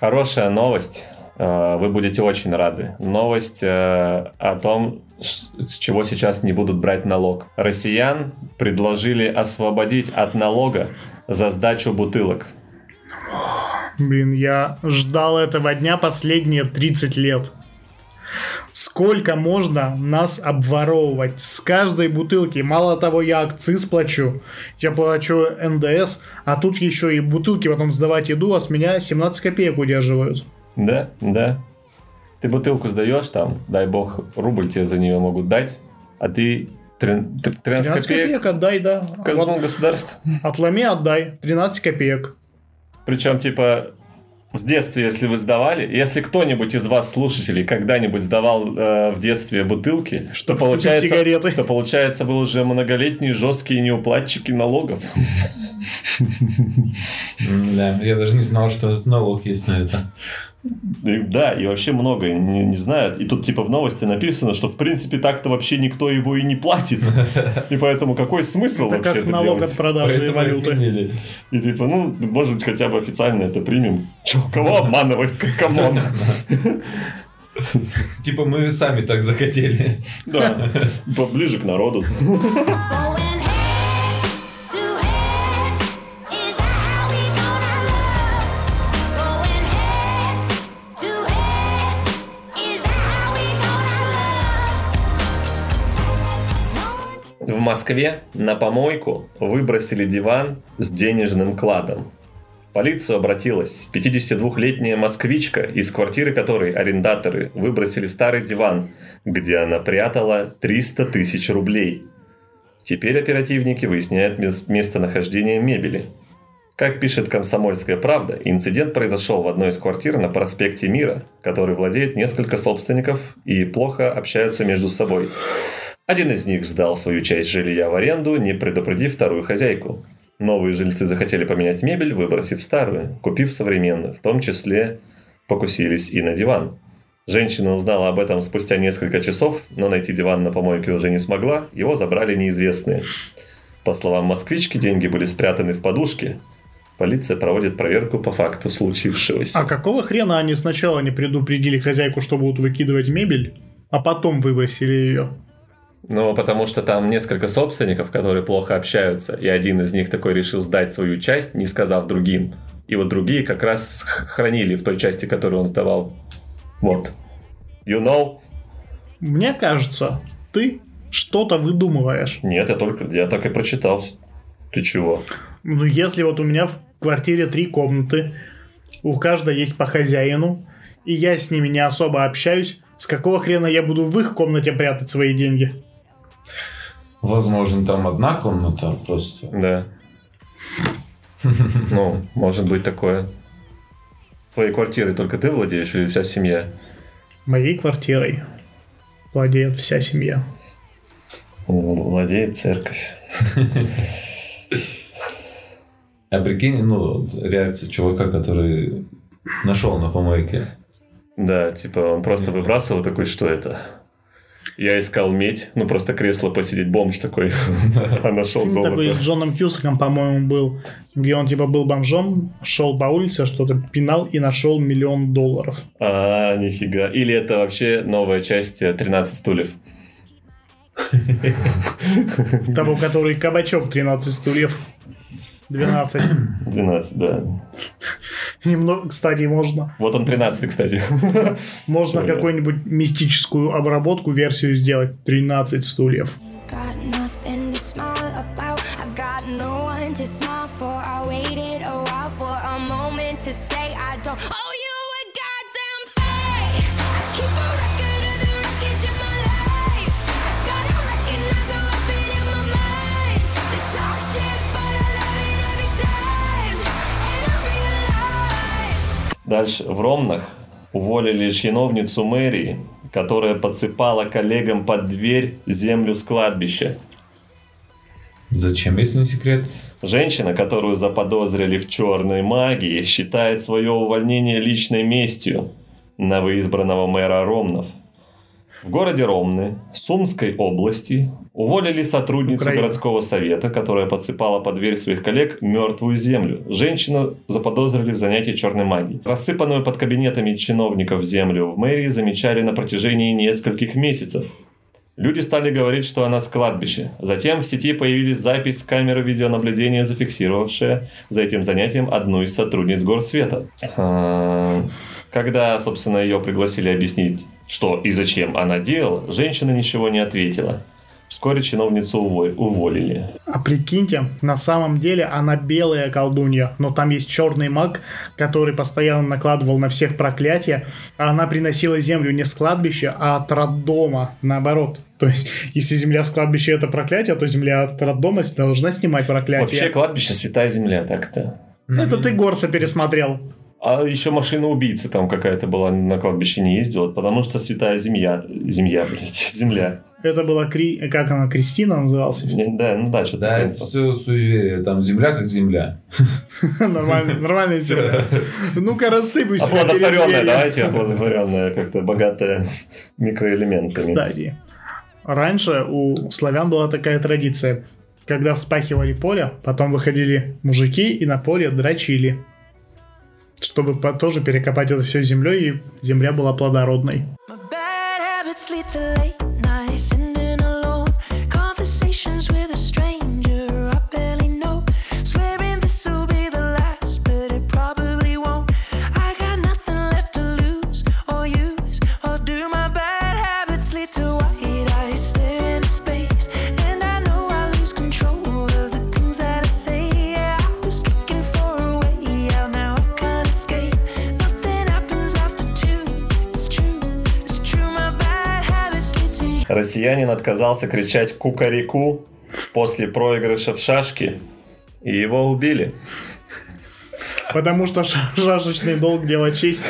Хорошая новость. Э, Вы будете очень рады. Новость э, о том, с чего сейчас не будут брать налог. Россиян предложили освободить от налога за сдачу бутылок. Блин, я ждал этого дня последние 30 лет. Сколько можно нас обворовывать с каждой бутылки? Мало того, я акциз плачу, я плачу НДС, а тут еще и бутылки потом сдавать иду, а с меня 17 копеек удерживают. Да, да. Ты бутылку сдаешь там, дай бог, рубль тебе за нее могут дать, а ты трин- тр- 13 13 копеек копеек отдай, да. казну государства. Отломи, отдай. 13 копеек. Причем, типа, в детстве, если вы сдавали, если кто-нибудь из вас, слушателей, когда-нибудь сдавал э, в детстве бутылки, что получается, сигареты. то получается вы уже многолетние жесткие неуплатчики налогов. Да, я даже не знал, что этот налог есть на это. И Да, и вообще много не, не знают. И тут типа в новости написано, что в принципе так-то вообще никто его и не платит. И поэтому какой смысл Это вообще как это налог делать? от продажи Поэтому и валюты. приняли. И типа, ну, может быть, хотя бы официально это примем. Че, кого обманывать? Come on. Типа мы сами так захотели. Да, поближе к народу. В Москве на помойку выбросили диван с денежным кладом. В полицию обратилась 52-летняя москвичка, из квартиры которой арендаторы выбросили старый диван, где она прятала 300 тысяч рублей. Теперь оперативники выясняют мес- местонахождение мебели. Как пишет «Комсомольская правда», инцидент произошел в одной из квартир на проспекте Мира, который владеет несколько собственников и плохо общаются между собой. Один из них сдал свою часть жилья в аренду, не предупредив вторую хозяйку. Новые жильцы захотели поменять мебель, выбросив старую, купив современную, в том числе покусились и на диван. Женщина узнала об этом спустя несколько часов, но найти диван на помойке уже не смогла, его забрали неизвестные. По словам москвички, деньги были спрятаны в подушке. Полиция проводит проверку по факту случившегося. А какого хрена они сначала не предупредили хозяйку, что будут выкидывать мебель, а потом выбросили ее? Ну, потому что там несколько собственников, которые плохо общаются, и один из них такой решил сдать свою часть, не сказав другим. И вот другие как раз хранили в той части, которую он сдавал. Вот. You know? Мне кажется, ты что-то выдумываешь. Нет, я только, я так и прочитал. Ты чего? Ну, если вот у меня в квартире три комнаты, у каждой есть по хозяину, и я с ними не особо общаюсь, с какого хрена я буду в их комнате прятать свои деньги? Возможно, там одна комната просто. Да. Ну, может быть такое. Твоей квартирой только ты владеешь или вся семья? Моей квартирой владеет вся семья. Владеет церковь. А прикинь, ну, реакция чувака, который нашел на помойке. Да, типа он просто выбрасывал такой, что это? Я искал медь, ну просто кресло посидеть, бомж такой, а нашел Фильм такой золото. с Джоном Кьюсаком, по-моему, был, где он типа был бомжом, шел по улице, что-то пинал и нашел миллион долларов. А, нифига. Или это вообще новая часть э, 13 стульев. Того, который кабачок 13 стульев. 12. 12, да. Немного, кстати, можно. Вот он 13, кстати. Можно какую-нибудь мистическую обработку, версию сделать. 13 стульев. Got nothing to smile Дальше. В Ромнах уволили чиновницу мэрии, которая подсыпала коллегам под дверь землю с кладбища. Зачем, если не секрет? Женщина, которую заподозрили в черной магии, считает свое увольнение личной местью новоизбранного мэра Ромнов. В городе Ромны, Сумской области, уволили сотрудницу Украина. городского совета, которая подсыпала под дверь своих коллег мертвую землю. Женщину заподозрили в занятии черной магией. Рассыпанную под кабинетами чиновников землю в мэрии замечали на протяжении нескольких месяцев. Люди стали говорить, что она с кладбища. Затем в сети появились запись с камеры видеонаблюдения, зафиксировавшая за этим занятием одну из сотрудниц Горсвета. А, Когда, собственно, ее пригласили объяснить, что и зачем она делала, женщина ничего не ответила. Вскоре чиновницу уво- уволили. А прикиньте, на самом деле она белая колдунья, но там есть черный маг, который постоянно накладывал на всех проклятия, а она приносила землю не с кладбища, а от роддома, наоборот. То есть, если земля с кладбища это проклятие, то земля от роддома должна снимать проклятие. Вообще кладбище святая земля, так-то. Это ты горца пересмотрел. А еще машина убийцы там какая-то была на кладбище не ездила, потому что святая земля, земля, блядь, земля. Это была Кри... как она, Кристина назывался? Не- Да, ну да, что-то Да, это все суеверие. Там земля как земля. Нормально все. Ну-ка рассыпайся. Оплодотворенная, давайте оплодотворенная, как-то богатая микроэлементами. Кстати, раньше у славян была такая традиция. Когда вспахивали поле, потом выходили мужики и на поле дрочили. Чтобы тоже перекопать это все землей, и земля была плодородной. My bad Россиянин отказался кричать кукареку после проигрыша в шашки, и его убили. Потому что шашечный долг дело чести.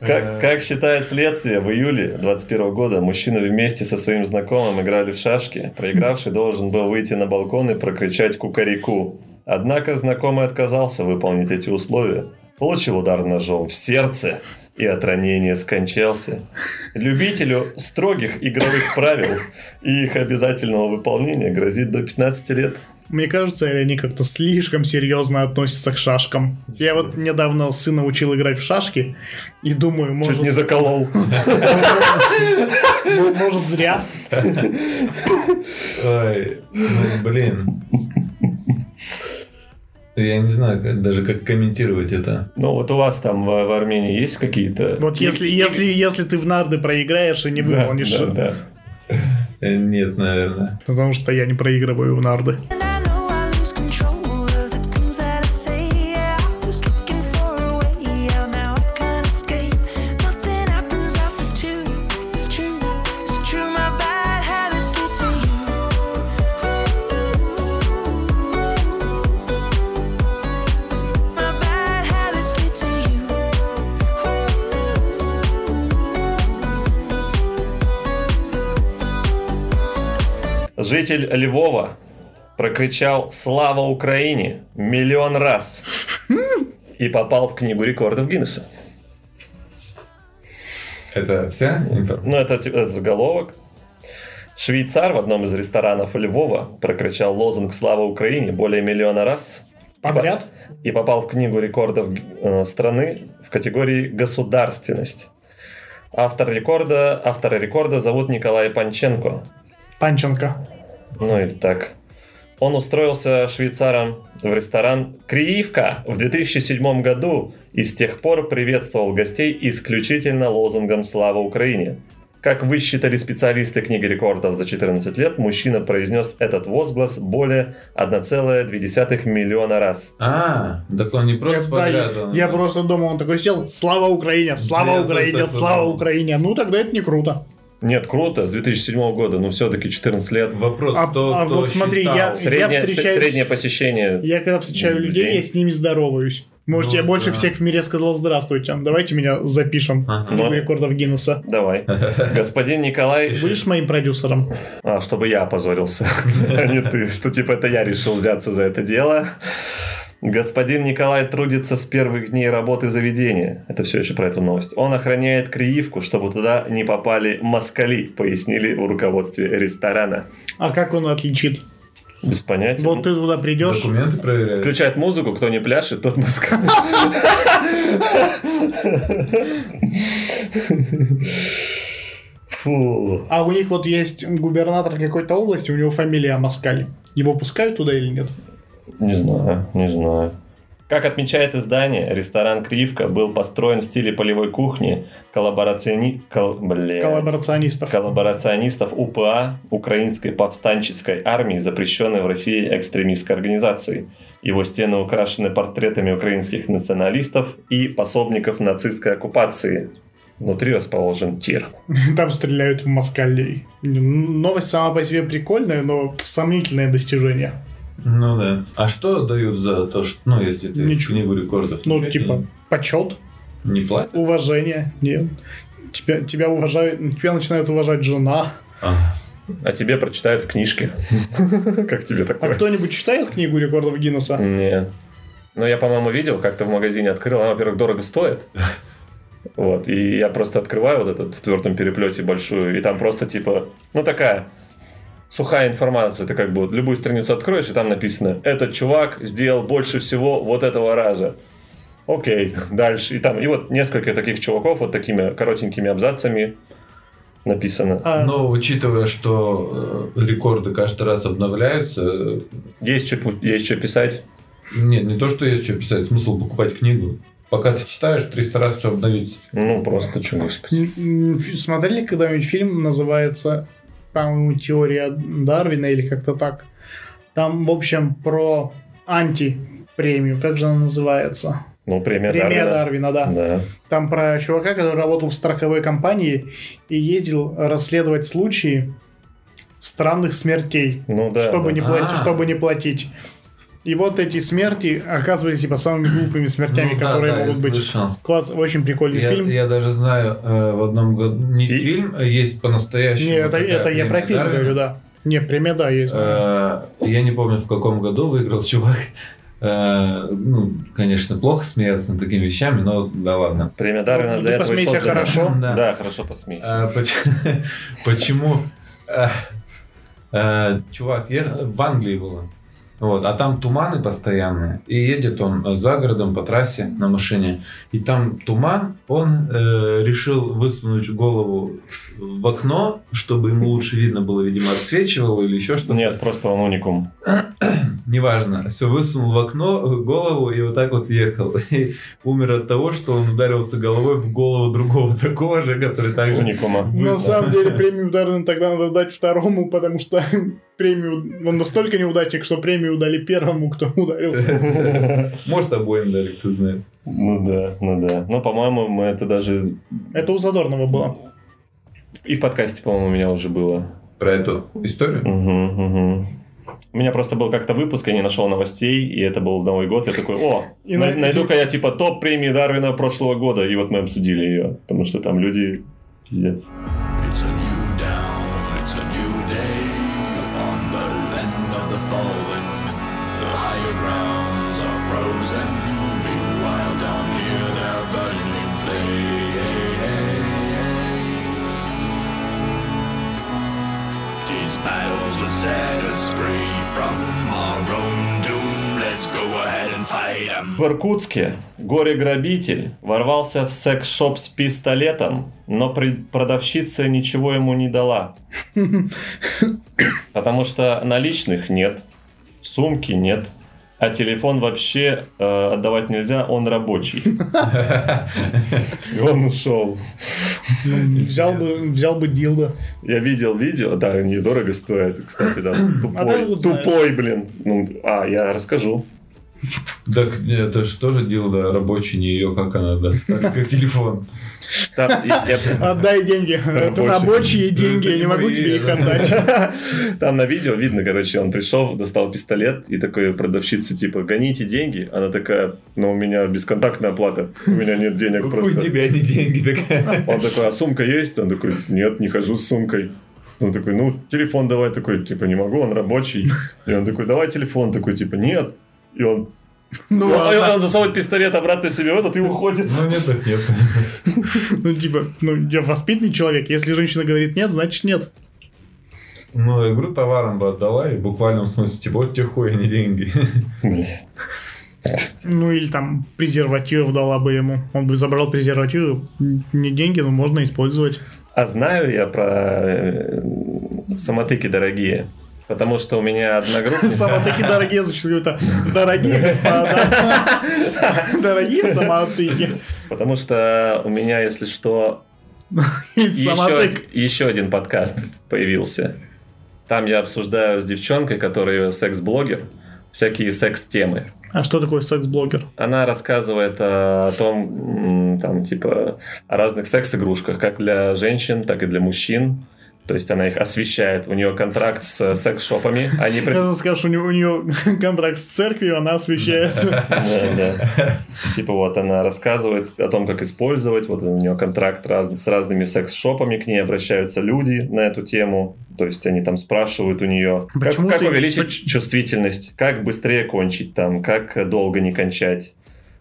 Как, как считает следствие, в июле 21 года мужчины вместе со своим знакомым играли в шашки. Проигравший должен был выйти на балкон и прокричать кукареку. Однако знакомый отказался выполнить эти условия. Получил удар ножом в сердце и от ранения скончался. Любителю строгих игровых правил и их обязательного выполнения грозит до 15 лет. Мне кажется, они как-то слишком серьезно относятся к шашкам. Я вот недавно сына учил играть в шашки, и думаю, может, Чуть не заколол. может зря. Ой, ну, блин. Я не знаю, как- даже как комментировать это. Ну вот у вас там в, в Армении есть какие-то... Вот если, и- если, если ты в нарды проиграешь и не Да, выполнишь, да, да. Э, Нет, наверное. потому что я не проигрываю в нарды. Житель Львова прокричал «Слава Украине!» миллион раз и попал в книгу рекордов Гиннесса. Это вся информация? Ну, это, ти- это заголовок. Швейцар в одном из ресторанов Львова прокричал лозунг «Слава Украине!» более миллиона раз Подряд? и попал в книгу рекордов э, страны в категории «Государственность». Автор рекорда, автора рекорда зовут Николай Панченко. Панченко. Ну или так. Он устроился швейцаром в ресторан «Криивка» в 2007 году и с тех пор приветствовал гостей исключительно лозунгом «Слава Украине». Как высчитали специалисты книги рекордов за 14 лет, мужчина произнес этот возглас более 1,2 миллиона раз. А, так он не Я, просто да, подряд. я- он- я просто думал, он такой сел, слава Украине, слава Я Украине, слава. Украине. Ну тогда это не круто. Нет, круто, с 2007 года, но все-таки 14 лет. Вопрос, А- кто, а кто вот смотри, считал? я- Среднее, встречаюсь- среднее посещение. Я когда встречаю Людей. людей, я с ними здороваюсь. Может, Ну, я больше да. всех в мире сказал здравствуйте. Давайте меня запишем Ага. в книгу Ну. рекордов Гиннесса. Давай. Господин Николай Будешь моим продюсером? А, чтобы я опозорился, а не ты. Что типа это я решил взяться за это дело. Господин Николай трудится с первых дней работы заведения. Это все еще про эту новость. Он охраняет Криивку, чтобы туда не попали москали, пояснили в руководстве ресторана. А как он отличит? Без понятия. Вот ты туда придешь, Документы проверяют. Включает музыку, кто не пляшет, тот москаль. Фу. а у них вот есть губернатор какой-то области, у него фамилия Москаль. Его пускают туда или нет? Не знаю, не знаю. Как отмечает издание, ресторан Кривка был построен в стиле полевой кухни коллаборациони... кол- блядь. Коллаборационистов. коллаборационистов УПА, Украинской повстанческой армии, запрещенной в России экстремистской организацией. Его стены украшены портретами украинских националистов и пособников нацистской оккупации. Внутри расположен тир. Там стреляют в москалей. Новость сама по себе прикольная, но сомнительное достижение. Ну да. А что дают за то, что, ну, если ты Ничего. книгу рекордов? Ну, ничего типа, почет, Не, не платят? уважение. Нет. Тебя, тебя уважают, тебя начинает уважать жена. А, А тебе прочитают в книжке. Как тебе А такое? кто-нибудь читает книгу рекордов Гиннесса? Нет. Ну, я, по-моему, видел, как-то в магазине открыл. Она, во-первых, дорого стоит. Вот, и я просто открываю вот этот в твердом переплете большую, и там просто типа, ну такая сухая информация. Ты как бы вот любую страницу откроешь, и там написано, этот чувак сделал больше всего вот этого раза. Окей, дальше. И там, и вот несколько таких чуваков вот такими коротенькими абзацами написано. А, Но учитывая, что э, рекорды каждый раз обновляются, э, Есть что, есть что писать? нет, не то, что есть что писать, смысл покупать книгу. Пока ты читаешь, 300 раз все обновится. Ну, просто что, господи. Смотрели когда-нибудь фильм, называется, по-моему, «Теория Дарвина» или как-то так. Там, в общем, про антипремию. Как же она называется? Ну, премия, Премия Дарвина. Дарвина, да. Да. Там про чувака, который работал в страховой компании и ездил расследовать случаи странных смертей, Ну да. чтобы, да. не платить, А. чтобы не платить. И вот эти смерти оказывались типа самыми глупыми смертями, Ну да, которые да, могут быть. слышал. Класс, очень прикольный Я, фильм. я даже знаю, э, в одном году не Фи- фильм, а есть по-настоящему. Не, это, такая это я про фильм Дарвина. говорю, да. Не, премия, да, есть. Э, Я не помню, в каком году выиграл чувак. Э, Ну, конечно, плохо смеяться над такими вещами, но да ладно. Премия Дарвина Ну, для ты этого и посмейся создана. хорошо. Да. Да, хорошо посмейся. Поч- Почему? э, э, Чувак, я в Англии было. Вот, а там туманы постоянные. И едет он за городом по трассе на машине. И там туман. Он э, решил высунуть голову в окно, чтобы ему лучше видно было, видимо, отсвечивало или еще что-то. Нет, просто он уникум. Неважно. Все, высунул в окно э, голову и вот так вот ехал. И умер от того, что он ударился головой в голову другого такого же, который также... Уникума. На самом деле премию Дарвина тогда надо дать второму, потому что премию... Он настолько неудачник, что премию дали первому, кто ударился. Может, обоим дали, кто знает. Ну да, ну да. Но, по-моему, мы это даже... Это у Задорнова было. И в подкасте, по-моему, у меня уже было. Про эту историю? Мгм, мгм. У меня просто был как-то выпуск, я не нашел новостей, и это был Новый год. Я такой, о, И най- на- найду-ка я типа топ премии Дарвина прошлого года. И вот мы обсудили ее, потому что там люди пиздец. It's will set us free from our own doom. Let's go ahead and fight 'em. В Иркутске горе-грабитель ворвался в секс-шоп с пистолетом, но продавщица ничего ему не дала. Потому что наличных нет, сумки нет, а телефон вообще э, отдавать нельзя, он рабочий. И он ушел. Взял бы, взял бы Дилда. Я видел видео, да, они дорого стоят, кстати, да, А тупой, знаю. тупой, блин. Ну, а, я расскажу. Так это же тоже дело да, рабочий, не ее, как она, да, как телефон. Отдай деньги. Это Рабочие. деньги, я не могу тебе их да. отдать. Там на видео видно, короче, он пришел, достал пистолет и такой продавщица, типа, гоните деньги. Она такая, ну, у меня бесконтактная оплата, у меня нет денег Какой у просто. тебя не деньги такая? Он такой, а сумка есть? Он такой, нет, не хожу с сумкой. Он такой, ну, телефон давай. Такой, типа, не могу, он рабочий. И он такой, давай телефон. Такой, типа, нет. И он Ну, Он, ладно. он засовывает пистолет обратно себе в этот и уходит. Ну нет, так нет. Ну, типа, ну, я воспитанный человек. Если женщина говорит нет, значит нет. Ну, говорю, товаром бы отдала, и в буквальном смысле, типа, вот тебе хуй, а не деньги. Ну, или там презервативов дала бы ему. Он бы забрал презервативы. Не деньги, но можно использовать. А знаю я про э, самотыки дорогие. Потому что у меня одногруппник... Самотыки дорогие, звучит какой-то дорогие господа. Дорогие самотыки. Потому что у меня, если что, еще, еще один подкаст появился. Там я обсуждаю с девчонкой, которая секс-блогер, всякие секс-темы. А что такое секс-блогер? Она рассказывает э, о том, там, типа, о разных секс-игрушках, как для женщин, так и для мужчин. То есть она их освещает. У нее контракт с секс-шопами. Они Я скажешь, у нее, у нее контракт с церковью, она. Да, да. Типа вот она рассказывает о том, как использовать. Вот у нее контракт с разными секс-шопами, к ней обращаются люди на эту тему. То есть они там спрашивают у нее, как, Почему как ты- увеличить чувствительность, как быстрее кончить там, как долго не кончать.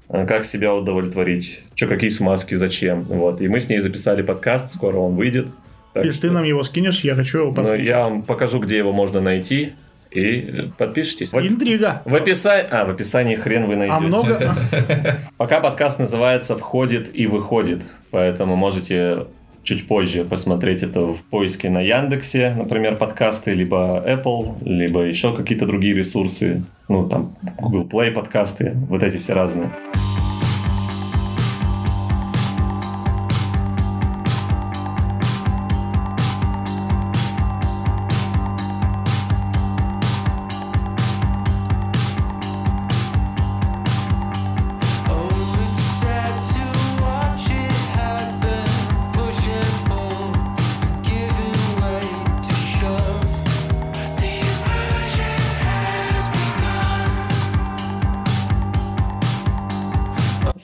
э, Как себя удовлетворить? Что, какие смазки, зачем? Вот. И мы с ней записали подкаст, скоро он выйдет. Так И что- ты нам его скинешь, я хочу его Ну, посмотреть. я вам покажу, где его можно найти. И подпишитесь. В, Интрига. в описании... А, в описании хрен вы найдете. А много... Пока подкаст называется «Входит и выходит», поэтому можете чуть позже посмотреть это в поиске на Яндексе, например, подкасты, либо Apple, либо еще какие-то другие ресурсы, ну, там, Google Play подкасты, вот эти все разные.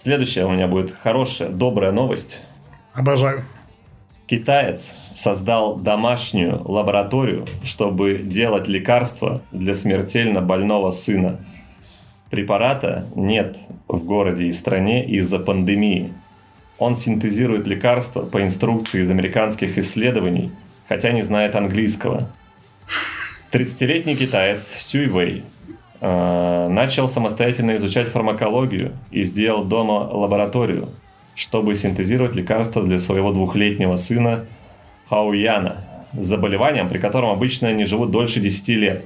Следующая у меня будет хорошая, добрая новость. Обожаю. Китаец создал домашнюю лабораторию, чтобы делать лекарства для смертельно больного сына. Препарата нет в городе и стране из-за пандемии. Он синтезирует лекарства по инструкции из американских исследований, хотя не знает английского. 30-летний китаец Сюй Вэй начал самостоятельно изучать фармакологию и сделал дома лабораторию, чтобы синтезировать лекарства для своего двухлетнего сына Хауяна с заболеванием, при котором обычно они живут дольше 10 лет.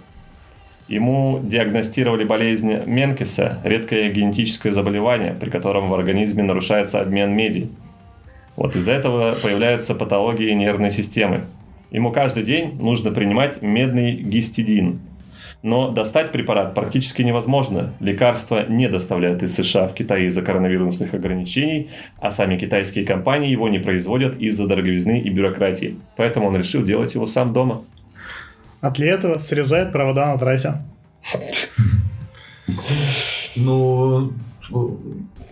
Ему диагностировали болезнь Менкеса, редкое генетическое заболевание, при котором в организме нарушается обмен меди. Вот из-за этого появляются патологии нервной системы. Ему каждый день нужно принимать медный гистидин. Но достать препарат практически невозможно. Лекарства не доставляют из США в Китай из-за коронавирусных ограничений, а сами китайские компании его не производят из-за дороговизны и бюрократии. Поэтому он решил делать его сам дома. А для этого срезает провода на трассе. Ну,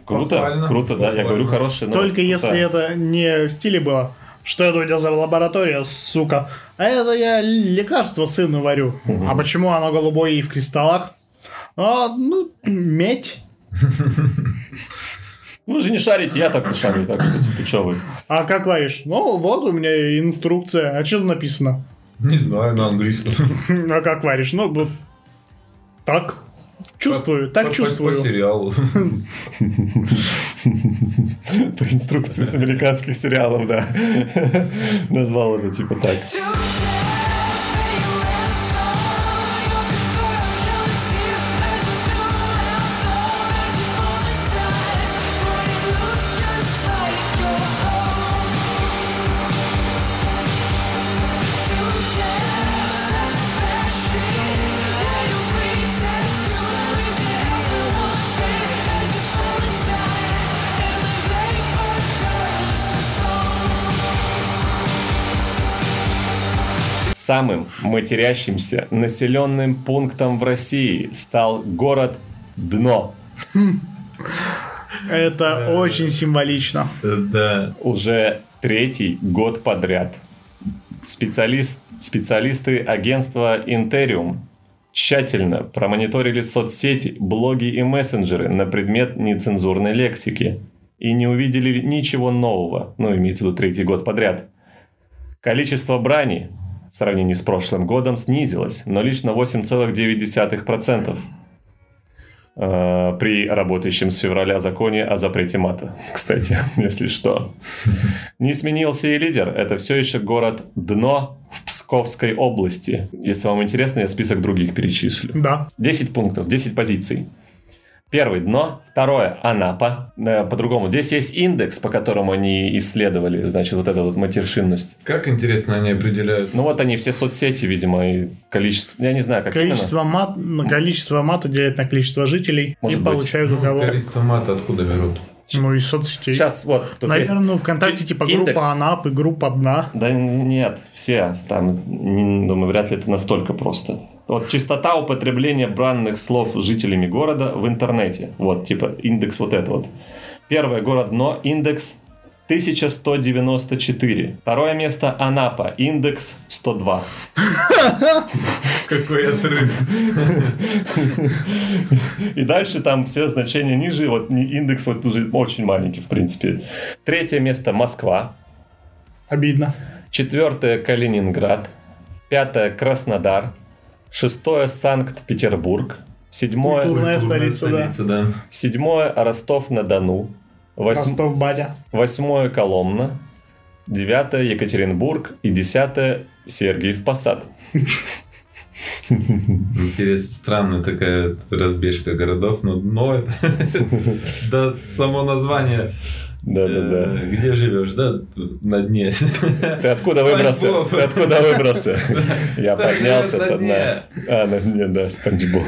Круто, круто, да. Я говорю, новость. Только если это не в стиле было. Что это у тебя за лаборатория, сука? А это я лекарство сыну варю. А почему оно голубое и в кристаллах? А, ну, медь. Вы же не шарите, я так шарю, так что типа, чё вы? А как варишь? Ну, вот у меня инструкция. А что тут написано? не знаю на английском. А как варишь? Ну, вот так. Чувствую, По- так по- чувствую. По сериалу. По инструкции с американских сериалов, да. Назвал это типа так. Самым матерящимся населенным пунктом в России стал город Дно. Это очень символично. Да. Уже третий год подряд. Специалист, специалисты агентства Интериум тщательно промониторили соцсети, блоги и мессенджеры на предмет нецензурной лексики и не увидели ничего нового, ну, имеется в виду третий год подряд. Количество брани в сравнении с прошлым годом снизилось, но лишь на 8,9%. Э, при работающем с февраля законе о запрете мата, кстати, если что. Не сменился и лидер. Это все еще город Дно в Псковской области. Если вам интересно, я список других перечислю. Да. 10 пунктов, 10 позиций. Первый – дно. Второе – Анапа. Э, По-другому. Здесь есть индекс, по которому они исследовали, значит, вот эту вот матершинность. Как интересно они определяют? Ну вот они все соцсети, видимо, и количество... Я не знаю, как Количество, мат, на количество мата делят на количество жителей Может и быть. получают у кого. Количество мата откуда берут? Ну, из соцсетей. Сейчас вот тут есть- Наверное, ну, ВКонтакте типа Индекс. группа Анапы, группа Дна. Да нет, все. Там, не- думаю, вряд ли это настолько просто. Вот частота употребления бранных слов жителями города в интернете. Вот, типа, индекс вот это вот. Первое город Дно, индекс 1194. Второе место Анапа, индекс 102. Какой отрыв. И дальше там все значения ниже. Вот индекс вот уже очень маленький, в принципе. Третье место Москва. Обидно. Четвертое Калининград. Пятое Краснодар. Шестое Санкт-Петербург. Седьмое, Культурная столица, да. да. седьмое Ростов-на-Дону. Восьм- Ростов батя. Восьмое Коломна. Девятое Екатеринбург. И десятое Сергиев Посад. Интересно, странная такая разбежка городов, но, но да, само название. Да-да-да. э, Где живешь, да, на дне. Ты откуда выбрался? Ты откуда выбрался? Я Да, поднялся с на дна. А, на дне, да, Спанч Боб.